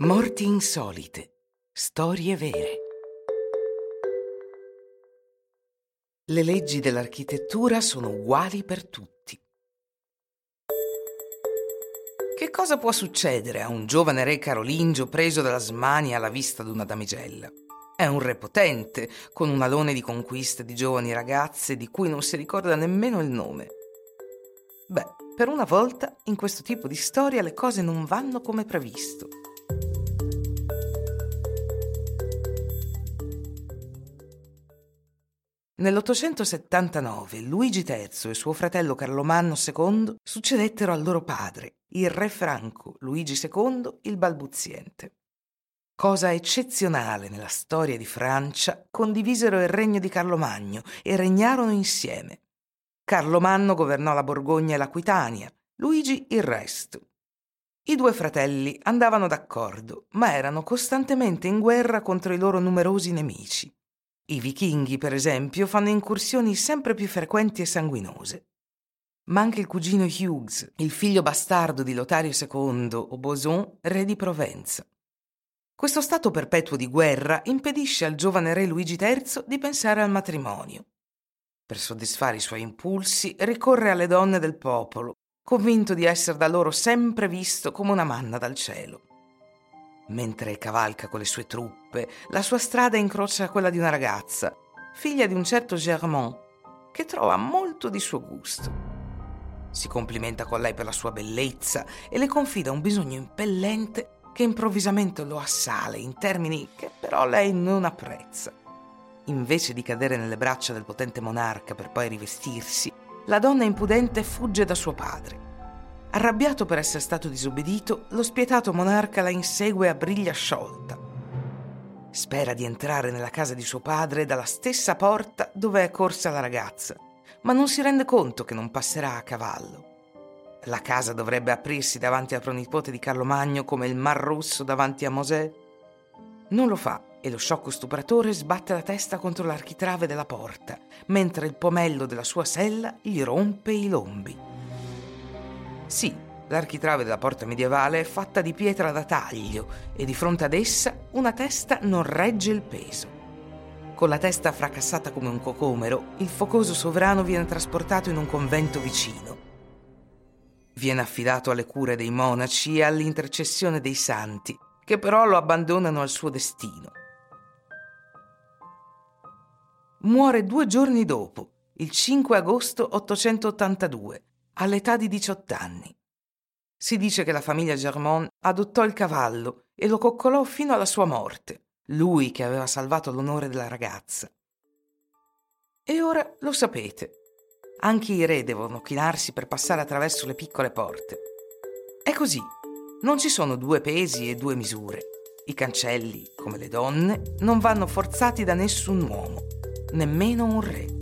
Morti insolite. Storie vere. Le leggi dell'architettura sono uguali per tutti. Che cosa può succedere a un giovane re carolingio preso dalla smania alla vista di una damigella? È un re potente, con un alone di conquiste di giovani ragazze di cui non si ricorda nemmeno il nome. Beh, per una volta in questo tipo di storia le cose non vanno come previsto. Nell'879 Luigi III e suo fratello Carlomanno II succedettero al loro padre, il re Franco Luigi II il balbuziente. Cosa eccezionale nella storia di Francia, condivisero il regno di Carlomagno e regnarono insieme. Carlomanno governò la Borgogna e l'Aquitania, Luigi il resto. I due fratelli andavano d'accordo, ma erano costantemente in guerra contro i loro numerosi nemici. I vichinghi, per esempio, fanno incursioni sempre più frequenti e sanguinose. Ma anche il cugino Hughes, il figlio bastardo di Lotario II o Boson, re di Provenza. Questo stato perpetuo di guerra impedisce al giovane re Luigi III di pensare al matrimonio. Per soddisfare i suoi impulsi ricorre alle donne del popolo, convinto di essere da loro sempre visto come una manna dal cielo. Mentre cavalca con le sue truppe, la sua strada incrocia quella di una ragazza, figlia di un certo Germont, che trova molto di suo gusto. Si complimenta con lei per la sua bellezza e le confida un bisogno impellente che improvvisamente lo assale in termini che però lei non apprezza. Invece di cadere nelle braccia del potente monarca per poi rivestirsi, la donna impudente fugge da suo padre. Arrabbiato per essere stato disobbedito, lo spietato monarca la insegue a briglia sciolta. Spera di entrare nella casa di suo padre dalla stessa porta dove è corsa la ragazza, ma non si rende conto che non passerà a cavallo. La casa dovrebbe aprirsi davanti al pronipote di Carlo Magno come il Mar Rosso davanti a Mosè. Non lo fa e lo sciocco stupratore sbatte la testa contro l'architrave della porta, mentre il pomello della sua sella gli rompe i lombi. Sì, l'architrave della porta medievale è fatta di pietra da taglio e di fronte ad essa una testa non regge il peso. Con la testa fracassata come un cocomero, il focoso sovrano viene trasportato in un convento vicino. Viene affidato alle cure dei monaci e all'intercessione dei santi, che però lo abbandonano al suo destino. Muore due giorni dopo, il 5 agosto 882, all'età di 18 anni. Si dice che la famiglia Germont adottò il cavallo e lo coccolò fino alla sua morte, lui che aveva salvato l'onore della ragazza. E ora lo sapete. Anche i re devono chinarsi per passare attraverso le piccole porte. È così. Non ci sono due pesi e due misure. I cancelli, come le donne, non vanno forzati da nessun uomo, nemmeno un re.